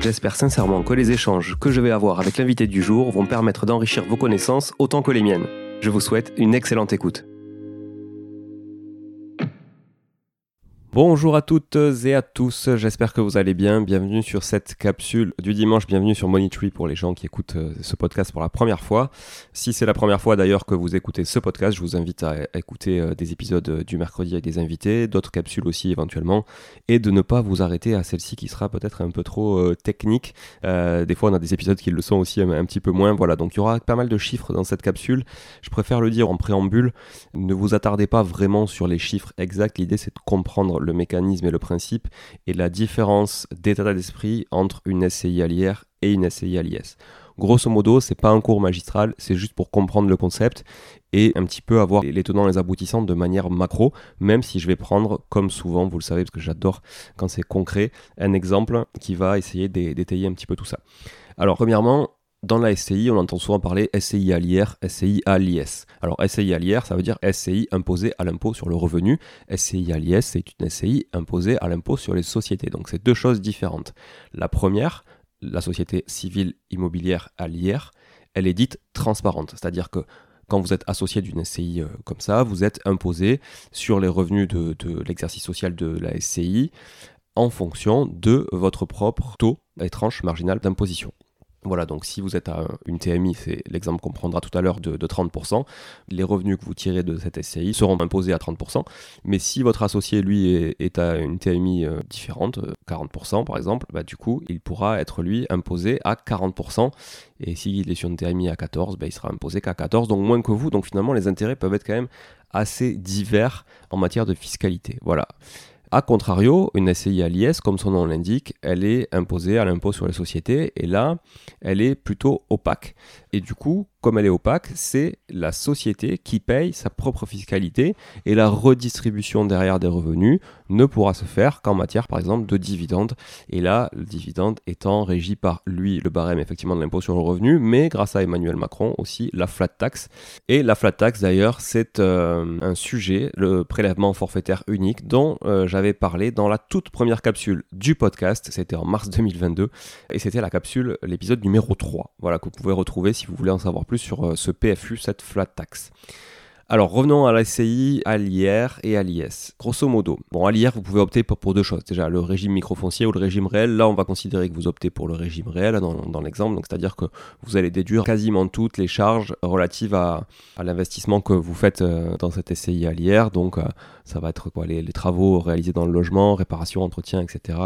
J'espère sincèrement que les échanges que je vais avoir avec l'invité du jour vont permettre d'enrichir vos connaissances autant que les miennes. Je vous souhaite une excellente écoute. Bonjour à toutes et à tous, j'espère que vous allez bien. Bienvenue sur cette capsule du dimanche, bienvenue sur Money Tree pour les gens qui écoutent euh, ce podcast pour la première fois. Si c'est la première fois d'ailleurs que vous écoutez ce podcast, je vous invite à écouter euh, des épisodes euh, du mercredi avec des invités, d'autres capsules aussi éventuellement, et de ne pas vous arrêter à celle-ci qui sera peut-être un peu trop technique. des fois on a des épisodes qui le sont aussi un, un, petit peu moins. Voilà, donc il y aura pas mal de chiffres dans cette capsule. Je préfère le dire en préambule, ne vous attardez pas vraiment sur les chiffres exacts, l'idée c'est de comprendre le mécanisme et le principe et la différence d'état d'esprit entre une SCI à l'IR et une SCI à l'IS. Grosso modo, c'est pas un cours magistral, c'est juste pour comprendre le concept et un petit peu avoir les tenants et les aboutissants de manière macro, même si je vais prendre, comme souvent, vous le savez, parce que j'adore quand c'est concret, un exemple qui va essayer d'étayer un petit peu tout ça. Alors, premièrement, dans la SCI, on entend souvent parler SCI à l'IR, SCI à l'IS. Alors SCI à l'IR, ça veut dire SCI imposé à l'impôt sur le revenu. SCI à l'IS, c'est une SCI imposée à l'impôt sur les sociétés. Donc c'est deux choses différentes. La première, la société civile immobilière à l'IR, elle est dite transparente. C'est-à-dire que quand vous êtes associé d'une SCI euh, comme ça, vous êtes imposé sur les revenus de, de l'exercice social de la SCI en fonction de votre propre taux et tranche marginale d'imposition. Voilà, donc si vous êtes à une TMI, c'est l'exemple qu'on prendra tout à l'heure de, 30%, les revenus que vous tirez de cette SCI seront imposés à 30%. Mais si votre associé, lui, est, à une TMI euh, différente, 40% euh, par exemple, bah, du coup, il pourra être, lui, imposé à 40%. Et s'il est sur une TMI à 14, bah, il sera imposé qu'à 14, donc moins que vous. Donc finalement, les intérêts peuvent être quand même assez divers en matière de fiscalité. Voilà. A contrario, une SCI à l'IS, comme son nom l'indique, elle est imposée à l'impôt sur les sociétés et là, elle est plutôt opaque. Et du coup, comme elle est opaque, c'est la société qui paye sa propre fiscalité et la redistribution derrière des revenus ne pourra se faire qu'en matière par exemple de dividendes. Et là, le dividende étant régi par lui, le barème effectivement de l'impôt sur le revenu, mais grâce à Emmanuel Macron aussi la flat tax. Et la flat tax d'ailleurs, c'est euh, un sujet, le prélèvement forfaitaire unique, dont euh, j'avais parlé dans la toute première capsule du podcast, c'était en mars 2022, et c'était la capsule, l'épisode numéro 3, voilà, que vous pouvez retrouver si vous voulez en savoir plus sur euh, ce PFU, cette flat tax. Alors revenons à la SCI, à l'IR et à l'IS. Grosso modo, bon à l'IR vous pouvez opter pour, deux choses. Déjà le régime microfoncier ou le régime réel. Là on va considérer que vous optez pour le régime réel dans, l'exemple. Donc c'est-à-dire que vous allez déduire quasiment toutes les charges relatives à, l'investissement que vous faites euh, dans cette SCI à l'IR. Donc euh, ça va être quoi les, travaux réalisés dans le logement, réparation, entretien, etc.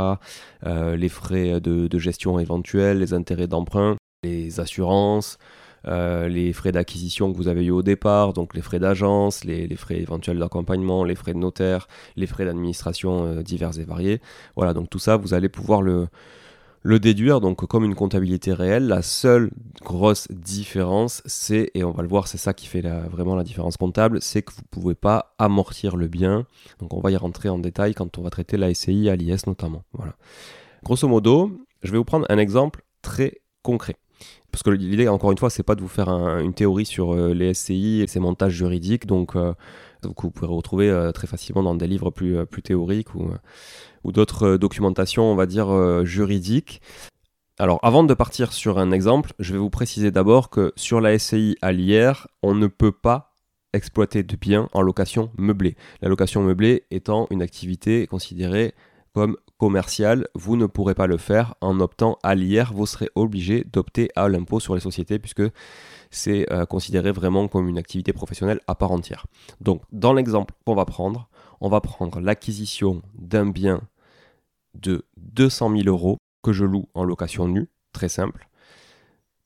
les frais de gestion éventuels, les intérêts d'emprunt, les assurances, euh, les frais d'acquisition que vous avez eu au départ, donc les frais d'agence, les, frais éventuels d'accompagnement, les frais de notaire, les frais d'administration euh, divers et variés. Voilà, donc tout ça, vous allez pouvoir le, le déduire donc comme une comptabilité réelle. La seule grosse différence, c'est, et on va le voir, c'est ça qui fait vraiment la différence comptable, c'est que vous ne pouvez pas amortir le bien. Donc on va y rentrer en détail quand on va traiter la SCI à l'IS notamment. Voilà. Grosso modo, je vais vous prendre un exemple très concret parce que l'idée, encore une fois, c'est pas de vous faire une théorie sur euh, les SCI et ses montages juridiques, donc euh, vous pouvez retrouver euh, très facilement dans des livres plus, plus théoriques ou, ou d'autres documentations, on va dire, juridiques. Alors, avant de partir sur un exemple, je vais vous préciser d'abord que sur la SCI à l'IR, on ne peut pas exploiter de biens en location meublée. La location meublée étant une activité considérée comme commercial, vous ne pourrez pas le faire en optant à l'IR, vous serez obligé d'opter à l'impôt sur les sociétés puisque c'est euh, considéré vraiment comme une activité professionnelle à part entière. Donc dans l'exemple qu'on va prendre, on va prendre l'acquisition d'un bien de 200 000 euros que je loue en location nue, très simple,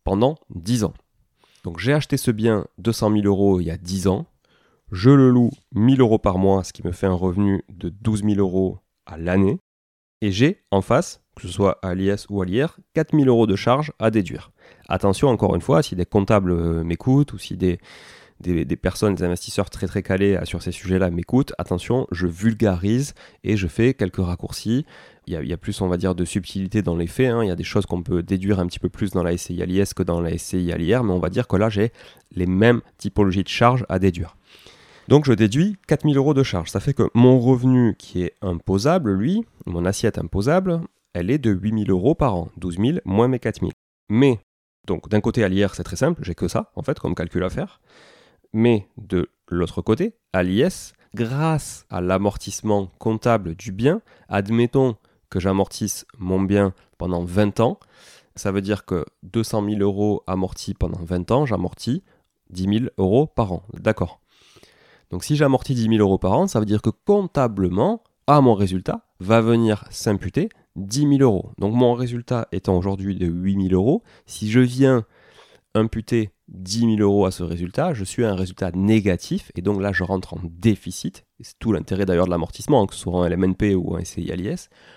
pendant 10 ans. Donc j'ai acheté ce bien 200 000 euros il y a 10 ans, je le loue 1000 euros par mois, ce qui me fait un revenu de 12 000 euros à l'année. Et j'ai en face, que ce soit à l'IS ou à l'IR, 4000 euros de charges à déduire. Attention, encore une fois, si des comptables euh, m'écoutent ou si des, personnes, des investisseurs très très calés euh, sur ces sujets-là m'écoutent, attention, je vulgarise et je fais quelques raccourcis. Il y, a, plus, on va dire, de subtilité dans les faits. Hein. Il y a des choses qu'on peut déduire un petit peu plus dans la SCI à l'IS que dans la SCI à l'IR, mais on va dire que là, j'ai les mêmes typologies de charges à déduire. Donc je déduis 4000 euros de charges. Ça fait que mon revenu qui est imposable, lui, mon assiette imposable, elle est de 8000 euros par an. 12 000 moins mes 4000. Mais, donc d'un côté à l'IR, c'est très simple, j'ai que ça, en fait, comme calcul à faire. Mais de l'autre côté, à l'IS, grâce à l'amortissement comptable du bien, admettons que j'amortisse mon bien pendant 20 ans, ça veut dire que 200 000 euros amortis pendant 20 ans, j'amortis 10 000 euros par an. D'accord. Donc si j'amortis 10 000 euros par an, ça veut dire que comptablement, à mon résultat, va venir s'imputer 10 000 euros. Donc mon résultat étant aujourd'hui de 8 000 euros, si je viens imputer 10 000 euros à ce résultat, je suis à un résultat négatif et donc là je rentre en déficit. C'est tout l'intérêt d'ailleurs de l'amortissement, que ce soit un LMNP ou un SCI.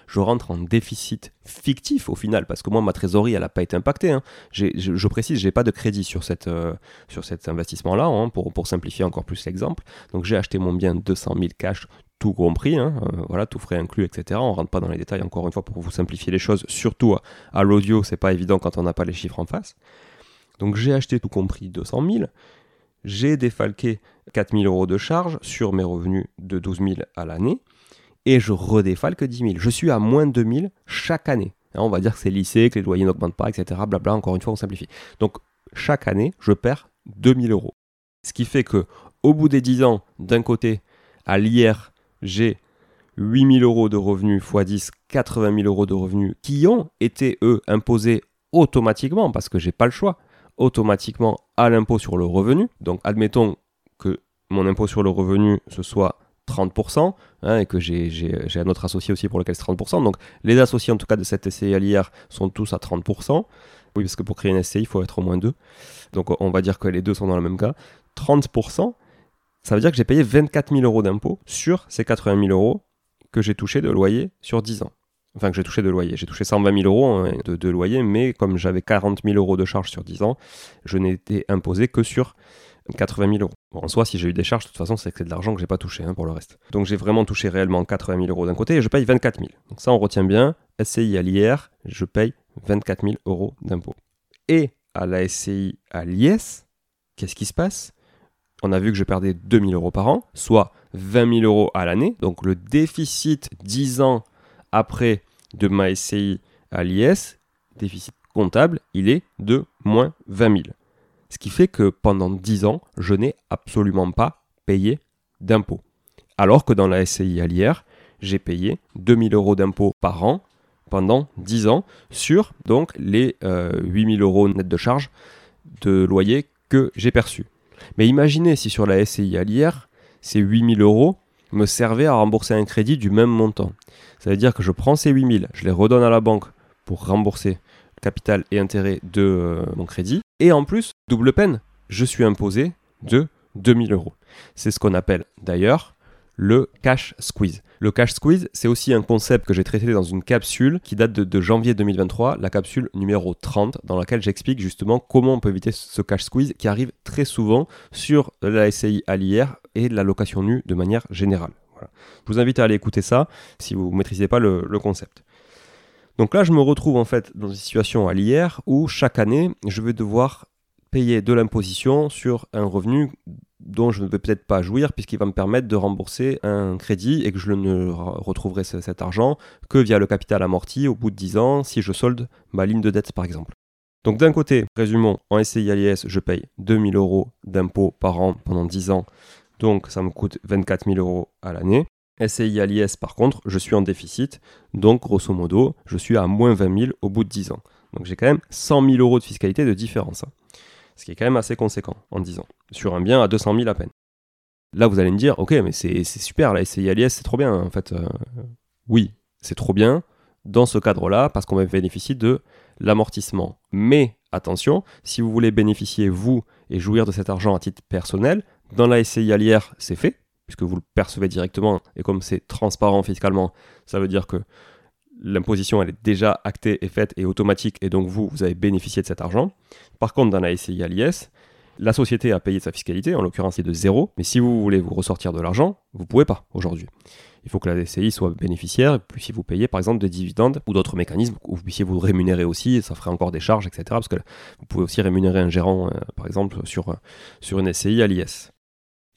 Je rentre en déficit fictif au final parce que moi ma trésorerie elle n'a pas été impactée. Hein. Je, je, précise, pas de crédit sur, cette, euh, sur cet investissement-là hein, pour, pour simplifier encore plus l'exemple. Donc j'ai acheté mon bien 200 000 cash tout compris, hein, euh, voilà, tout frais inclus, etc. On rentre pas dans les détails encore une fois pour vous simplifier les choses, surtout à, à l'audio, c'est pas évident quand on n'a pas les chiffres en face. Donc j'ai acheté tout compris 200 000, j'ai défalqué 4 000 euros de charges sur mes revenus de 12 000 à l'année, et je redéfalque 10 000. Je suis à moins de 2 000 chaque année. Hein, on va dire que c'est lycée, que les loyers n'augmentent pas, etc. Blabla, encore une fois, on simplifie. Donc chaque année, je perds 2 000 euros. Ce qui fait que au bout des 10 ans, d'un côté, à l'IR, j'ai 8 000 euros de revenus x 10, 80 000 euros de revenus qui ont été, eux, imposés automatiquement parce que j'ai pas le choix automatiquement à l'impôt sur le revenu. Donc admettons que mon impôt sur le revenu ce soit 30% hein, et que j'ai un autre associé aussi pour lequel c'est 30%. Donc les associés en tout cas de cette SCI à sont tous à 30%. Oui, parce que pour créer une SCI, il faut être au moins deux. Donc on va dire que les deux sont dans le même cas. 30%, ça veut dire que j'ai payé 24 000 euros d'impôt sur ces 80 000 euros que j'ai touché de loyer sur 10 ans enfin que j'ai touché de loyer. J'ai touché 120 000 euros hein, de, loyer, mais comme j'avais 40 000 euros de charges sur 10 ans, je n'ai été imposé que sur 80 000 euros. en soi, si j'ai eu des charges, de toute façon, c'est que c'est de l'argent que j'ai pas touché hein, pour le reste. Donc j'ai vraiment touché réellement 80 000 euros d'un côté et je paye 24 000. Donc ça, on retient bien. SCI à l'IR, je paye 24 000 euros d'impôt. Et à la SCI à l'IS, qu'est-ce qui se passe? On a vu que je perdais 2 000 euros par an, soit 20 000 euros à l'année. Donc le déficit 10 ans après de ma SCI à l'IS, déficit comptable, il est de moins 20 000. Ce qui fait que pendant 10 ans, je n'ai absolument pas payé d'impôts. Alors que dans la SCI à l'IR, j'ai payé 2000 euros d'impôts par an pendant 10 ans sur donc les 8000 euh, euros net de charge de loyer que j'ai perçus. Mais imaginez si sur la SCI à l'IR, ces 8000 euros me servaient à rembourser un crédit du même montant. Ça veut dire que je prends ces 8000, je les redonne à la banque pour rembourser capital et intérêt de euh, mon crédit. Et en plus, double peine, je suis imposé de 2000 euros. C'est ce qu'on appelle d'ailleurs le cash squeeze. Le cash squeeze, c'est aussi un concept que j'ai traité dans une capsule qui date de, janvier 2023, la capsule numéro 30, dans laquelle j'explique justement comment on peut éviter ce cash squeeze qui arrive très souvent sur la SCI à l'IR et la location nue de manière générale. Je vous invite à aller écouter ça si vous ne maîtrisez pas le, concept. Donc là, je me retrouve en fait dans une situation à l'IR où chaque année, je vais devoir payer de l'imposition sur un revenu dont je ne vais peut-être pas jouir puisqu'il va me permettre de rembourser un crédit et que je ne retrouverai cet argent que via le capital amorti au bout de 10 ans si je solde ma ligne de dette par exemple. Donc d'un côté, résumons, en SCI l'IS, je paye 2000 euros d'impôts par an pendant 10 ans donc ça me coûte 24 000 euros à l'année. SCI à l'IS, par contre, je suis en déficit, donc grosso modo, je suis à moins 20 000 au bout de 10 ans. Donc j'ai quand même 100 000 euros de fiscalité de différence, hein. Ce qui est quand même assez conséquent en 10 ans, sur un bien à 200 000 à peine. Là, vous allez me dire, ok, mais c'est super, la SCI à c'est trop bien, en fait. Euh, oui, c'est trop bien dans ce cadre-là, parce qu'on va bénéficier de l'amortissement. Mais attention, si vous voulez bénéficier, vous, et jouir de cet argent à titre personnel, dans la SCI à c'est fait, puisque vous le percevez directement, et comme c'est transparent fiscalement, ça veut dire que l'imposition elle est déjà actée et faite et automatique et donc vous, vous avez bénéficié de cet argent. Par contre, dans la SCI à l'IS, la société a payé sa fiscalité, en l'occurrence c'est de zéro, mais si vous voulez vous ressortir de l'argent, vous pouvez pas aujourd'hui. Il faut que la SCI soit bénéficiaire, et puis si vous payez par exemple des dividendes ou d'autres mécanismes, où vous puissiez vous rémunérer aussi, ça ferait encore des charges, etc. Parce que vous pouvez aussi rémunérer un gérant, euh, par exemple, sur, euh, sur une SCI à l'IS.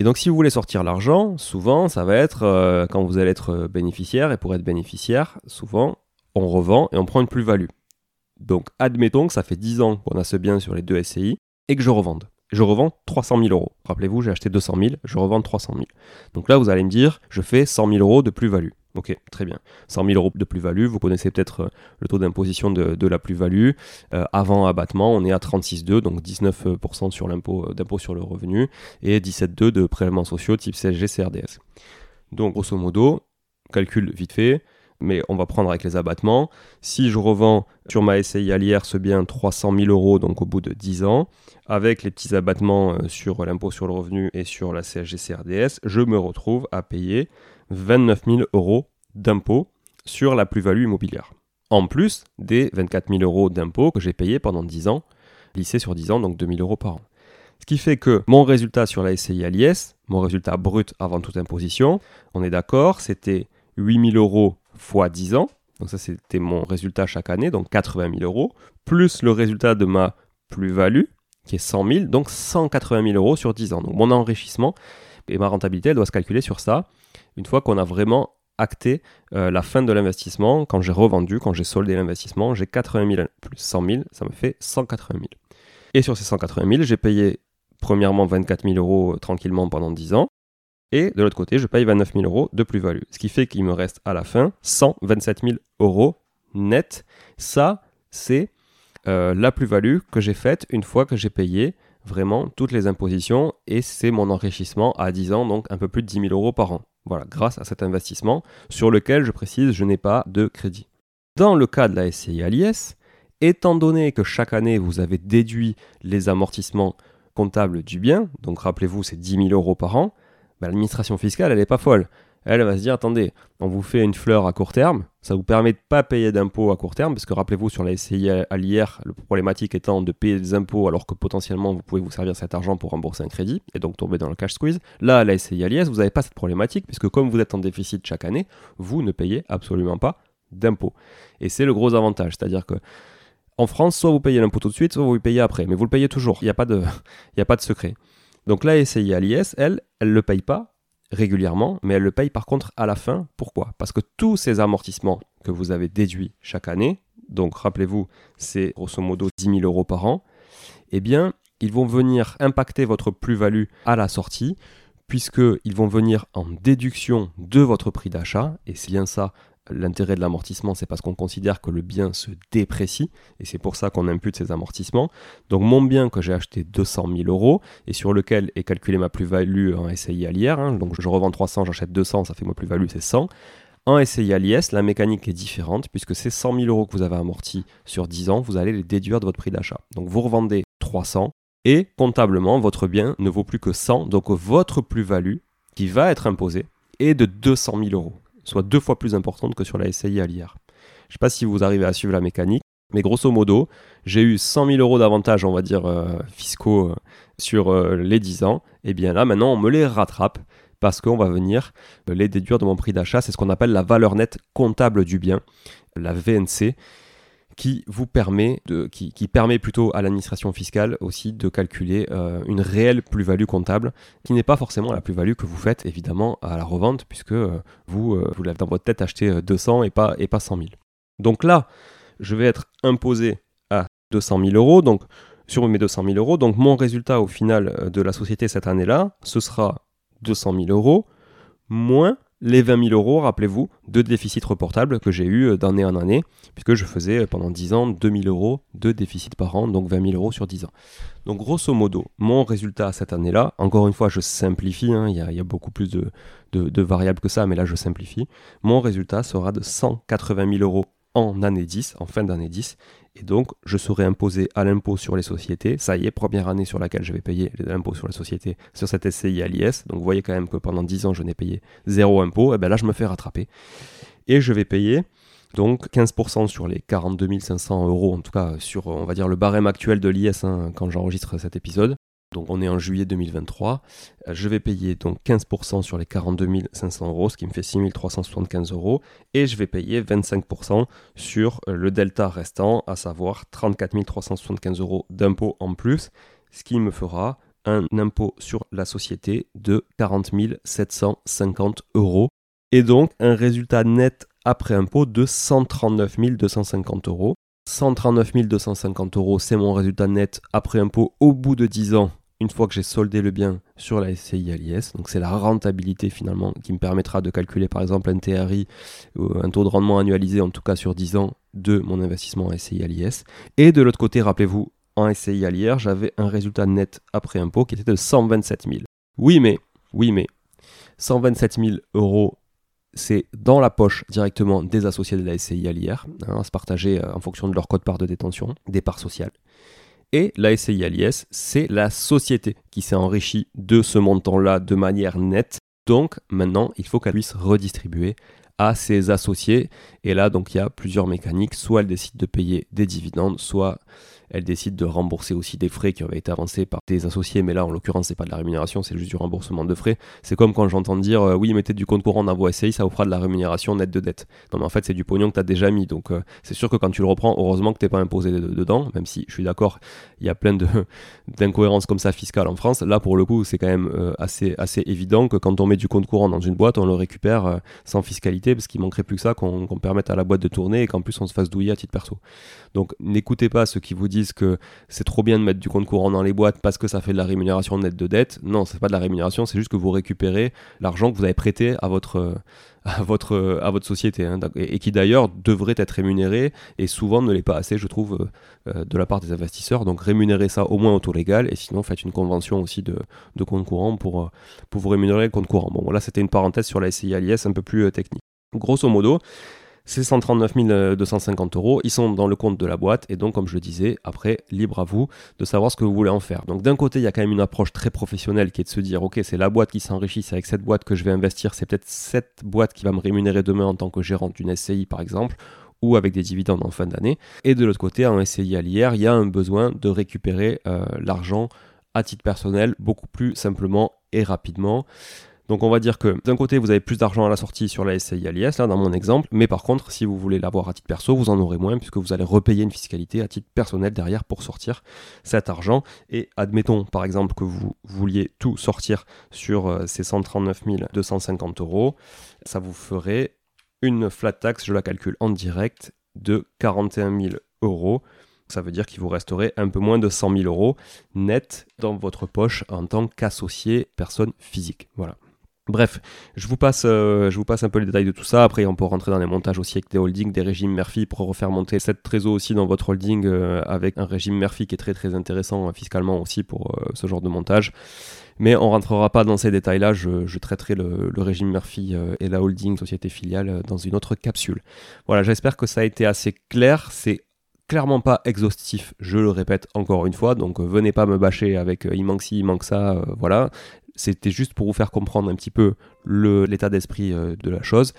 Et donc si vous voulez sortir l'argent, souvent ça va être euh, quand vous allez être bénéficiaire, et pour être bénéficiaire, souvent on revend et on prend une plus-value. Donc admettons que ça fait 10 ans qu'on a ce bien sur les deux SCI et que je revende. Je revends 300 000 euros. Rappelez-vous, j'ai acheté 200 000, je revends 300 000. Donc là, vous allez me dire, je fais 100 000 euros de plus-value. Ok, très bien. 100 000 euros de plus-value, vous connaissez peut-être euh, le taux d'imposition de, la plus-value. Euh, avant abattement, on est à 36,2, donc 19% sur l'impôt euh, d'impôt sur le revenu et 17,2 de prélèvements sociaux type CSG, CRDS. Donc grosso modo, calcul vite fait, mais on va prendre avec les abattements. Si je revends sur ma SCI à ce bien 300 000 euros, donc au bout de 10 ans, avec les petits abattements sur l'impôt sur le revenu et sur la CSG CRDS, je me retrouve à payer 29 000 euros d'impôt sur la plus-value immobilière. En plus des 24 000 euros d'impôt que j'ai payé pendant 10 ans, lissé sur 10 ans, donc 2 000 euros par an. Ce qui fait que mon résultat sur la SCI à l'IS, mon résultat brut avant toute imposition, on est d'accord, c'était 8 000 euros fois 10 ans. Donc ça, c'était mon résultat chaque année, donc 80 000 euros, plus le résultat de ma plus-value, qui est 100 000, donc 180 000 euros sur 10 ans. Donc mon enrichissement et ma rentabilité, elle doit se calculer sur ça, une fois qu'on a vraiment acté euh, la fin de l'investissement, quand j'ai revendu, quand j'ai soldé l'investissement, j'ai 80 000 plus 100 000, ça me fait 180 000. Et sur ces 180 000, j'ai payé premièrement 24 000 euros tranquillement pendant 10 ans, et de l'autre côté, je paye 29 000 euros de plus-value. Ce qui fait qu'il me reste à la fin 127 000 euros net. Ça, c'est euh, la plus-value que j'ai faite une fois que j'ai payé vraiment toutes les impositions et c'est mon enrichissement à 10 ans, donc un peu plus de 10 000 euros par an. Voilà, grâce à cet investissement sur lequel, je précise, je n'ai pas de crédit. Dans le cas de la SCI à étant donné que chaque année vous avez déduit les amortissements comptables du bien, donc rappelez-vous c'est 10 000 euros par an, bah, l'administration fiscale, elle n'est pas folle. Elle va se dire, attendez, on vous fait une fleur à court terme, ça vous permet de pas payer d'impôts à court terme, parce que rappelez-vous, sur la SCI à l'IR, le problématique étant de payer des impôts alors que potentiellement vous pouvez vous servir cet argent pour rembourser un crédit, et donc tomber dans le cash squeeze. Là, la SCI à l'IS, vous n'avez pas cette problématique, puisque comme vous êtes en déficit chaque année, vous ne payez absolument pas d'impôts. Et c'est le gros avantage, c'est-à-dire que en France, soit vous payez l'impôt tout de suite, soit vous le payez après, mais vous le payez toujours, il n'y a, pas de, a pas de secret. Donc la SCI à l'IS, elle, elle ne le paye pas régulièrement, mais elle le paye par contre à la fin. Pourquoi? Parce que tous ces amortissements que vous avez déduits chaque année, donc rappelez-vous, c'est grosso modo 10 000 euros par an, eh bien, ils vont venir impacter votre plus-value à la sortie, puisqu'ils vont venir en déduction de votre prix d'achat, et c'est bien ça L'intérêt de l'amortissement, c'est parce qu'on considère que le bien se déprécie, et c'est pour ça qu'on impute ces amortissements. Donc mon bien que j'ai acheté 200 000 euros, et sur lequel est calculée ma plus-value en SCI à l'IR, hein, donc je revends 300, j'achète 200, ça fait ma plus-value, c'est 100. En SCI à l'IS, la mécanique est différente, puisque ces 100 000 euros que vous avez amortis sur 10 ans, vous allez les déduire de votre prix d'achat. Donc vous revendez 300, et comptablement, votre bien ne vaut plus que 100, donc votre plus-value, qui va être imposée, est de 200 000 euros soit deux fois plus importante que sur la SCI à l'IR. Je ne sais pas si vous arrivez à suivre la mécanique, mais grosso modo, j'ai eu 100 000 euros d'avantages, on va dire, euh, fiscaux euh, sur euh, les 10 ans. Et bien là, maintenant, on me les rattrape parce qu'on va venir les déduire de mon prix d'achat. C'est ce qu'on appelle la valeur nette comptable du bien, la VNC qui vous permet plutôt à l'administration fiscale aussi de calculer euh, une réelle plus-value comptable, qui n'est pas forcément la plus-value que vous faites évidemment à la revente, puisque euh, vous, euh, vous l'avez dans votre tête acheté 200 et pas, et pas 100 000. Donc là, je vais être imposé à 200 000 euros, donc sur mes 200 000 euros, donc mon résultat au final de la société cette année-là, ce sera 200 000 euros moins les 20 000 euros, rappelez-vous, de déficit reportable que j'ai eu euh, d'année en année, puisque je faisais euh, pendant 10 ans 2 000 euros de déficit par an, donc 20 000 euros sur 10 ans. Donc grosso modo, mon résultat cette année-là, encore une fois je simplifie, hein, il y, a beaucoup plus de, de, variables que ça, mais là je simplifie, mon résultat sera de 180 000 euros en année 10, en fin d'année 10, et donc, je serai imposé à l'impôt sur les sociétés. Ça y est, première année sur laquelle je vais payer l'impôt sur les sociétés sur cette SCI à l'IS. Donc, vous voyez quand même que pendant 10 ans, je n'ai payé zéro impôt. Et bien là, je me fais rattraper. Et je vais payer Donc 15% sur les 42 500 euros, en tout cas sur on va dire le barème actuel de l'IS hein, quand j'enregistre cet épisode. Donc on est en juillet 2023. Euh, je vais payer donc 15% sur les 42 500 euros, ce qui me fait 6 375 euros. Et je vais payer 25% sur euh, le delta restant, à savoir 34 375 euros d'impôt en plus, ce qui me fera un impôt sur la société de 40 750 euros. Et donc un résultat net après impôt de 139 250 euros. 139 250 euros, c'est mon résultat net après impôt au bout de 10 ans une fois que j'ai soldé le bien sur la SCI à l'IS. Donc c'est la rentabilité finalement qui me permettra de calculer par exemple un TRI, un taux de rendement annualisé en tout cas sur 10 ans de mon investissement en SCI à l'IS. Et de l'autre côté, rappelez-vous, en SCI à l'IR, j'avais un résultat net après impôt qui était de 127 000. Oui mais, oui mais, 127 000 euros c'est dans la poche directement des associés de la SCI à l'IR, hein, à se partager euh, en fonction de leur code part de détention, des parts sociales. Et la SCI à l'IS, c'est la société qui s'est enrichie de ce montant-là de manière nette. Donc maintenant, il faut qu'elle puisse redistribuer à ses associés. Et là, donc, il y a plusieurs mécaniques. Soit elle décide de payer des dividendes, soit elle décide de rembourser aussi des frais qui avaient été avancés par des associés, mais là en l'occurrence c'est pas de la rémunération, c'est juste du remboursement de frais. C'est comme quand j'entends dire euh, oui mettez du compte courant dans vos SCI, ça vous fera de la rémunération nette de dette. Non mais en fait c'est du pognon que tu as déjà mis, donc euh, c'est sûr que quand tu le reprends, heureusement que t'es pas imposé dedans, même si je suis d'accord, il y a plein d'incohérences comme ça fiscales en France. Là pour le coup c'est quand même euh, assez, assez évident que quand on met du compte courant dans une boîte, on le récupère sans fiscalité, parce qu'il manquerait plus que ça qu'on permette à la boîte de tourner et qu'en plus on se fasse douiller à titre perso. Donc n'écoutez pas ceux qui vous disent que c'est trop bien de mettre du compte courant dans les boîtes parce que ça fait de la rémunération nette de dette. Non, c'est pas de la rémunération, c'est juste que vous récupérez l'argent que vous avez prêté à votre, à votre, à votre société hein, et, qui d'ailleurs devrait être rémunéré et souvent ne l'est pas assez, je trouve, euh, de la part des investisseurs. Donc rémunérez ça au moins au taux légal et sinon faites une convention aussi de, de compte courant pour, euh, pour vous rémunérer le compte courant. Bon, voilà, c'était une parenthèse sur la SCI un peu plus euh, technique. Grosso modo, ces 139 250 euros, ils sont dans le compte de la boîte et donc, comme je le disais, après, libre à vous de savoir ce que vous voulez en faire. Donc, d'un côté, il y a quand même une approche très professionnelle qui est de se dire, ok, c'est la boîte qui s'enrichit, c'est avec cette boîte que je vais investir, c'est peut-être cette boîte qui va me rémunérer demain en tant que gérant d'une SCI, par exemple, ou avec des dividendes en fin d'année. Et de l'autre côté, en SCI à l'IR, il y a un besoin de récupérer euh, l'argent à titre personnel beaucoup plus simplement et rapidement. Donc on va dire que d'un côté vous avez plus d'argent à la sortie sur la SCI à l'IS, là dans mon exemple, mais par contre si vous voulez l'avoir à titre perso, vous en aurez moins puisque vous allez repayer une fiscalité à titre personnel derrière pour sortir cet argent. Et admettons par exemple que vous vouliez tout sortir sur euh, ces 139 250 euros, ça vous ferait une flat tax, je la calcule en direct, de 41 000 euros. Ça veut dire qu'il vous resterait un peu moins de 100 000 euros net dans votre poche en tant qu'associé personne physique. Voilà. Bref, je vous, passe, euh, je vous passe un peu les détails de tout ça. Après, on peut rentrer dans les montages aussi avec des holdings, des régimes Murphy pour refaire monter cette trésor aussi dans votre holding euh, avec un régime Murphy qui est très intéressant euh, fiscalement aussi pour ce genre de montage. Mais on rentrera pas dans ces détails-là. Je, traiterai le, le, régime Murphy et la holding société filiale dans une autre capsule. Voilà, j'espère que ça a été assez clair. C'est clairement pas exhaustif, je le répète encore une fois, donc venez pas me bâcher avec il manque ci, il manque ça, voilà. C'était juste pour vous faire comprendre un petit peu l'état d'esprit euh, de la chose.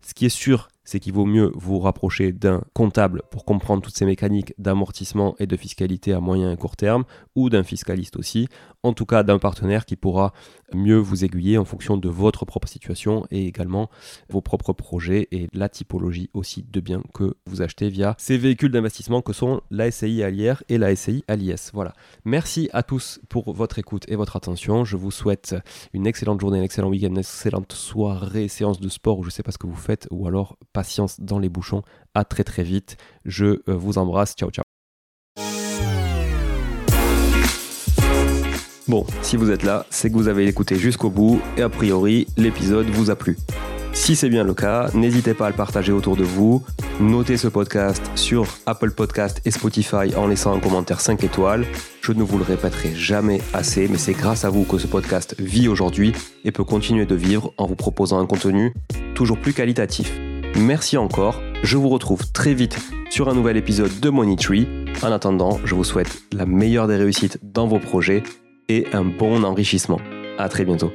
Ce qui est sûr, c'est qu'il vaut mieux vous rapprocher d'un comptable pour comprendre toutes ces mécaniques d'amortissement et de fiscalité à moyen et court terme, ou d'un fiscaliste aussi, en tout cas d'un partenaire qui pourra mieux vous aiguiller en fonction de votre propre situation et également vos propres projets et la typologie aussi de biens que vous achetez via ces véhicules d'investissement que sont la SCI à l'IR et la SCI à l'IS. Voilà. Merci à tous pour votre écoute et votre attention. Je vous souhaite une excellente journée, un excellent week-end, une excellente soirée, séance de sport ou je ne sais pas ce que vous faites ou alors patience dans les bouchons. À très très vite. Je euh, vous embrasse. Ciao ciao. Bon, si vous êtes là, c'est que vous avez écouté jusqu'au bout et a priori, l'épisode vous a plu. Si c'est bien le cas, n'hésitez pas à le partager autour de vous. Notez ce podcast sur Apple Podcast et Spotify en laissant un commentaire 5 étoiles. Je ne vous le répéterai jamais assez, mais c'est grâce à vous que ce podcast vit aujourd'hui et peut continuer de vivre en vous proposant un contenu toujours plus qualitatif. Merci encore, je vous retrouve très vite sur un nouvel épisode de Money Tree. En attendant, je vous souhaite la meilleure des réussites dans vos projets et un bon enrichissement. À très bientôt.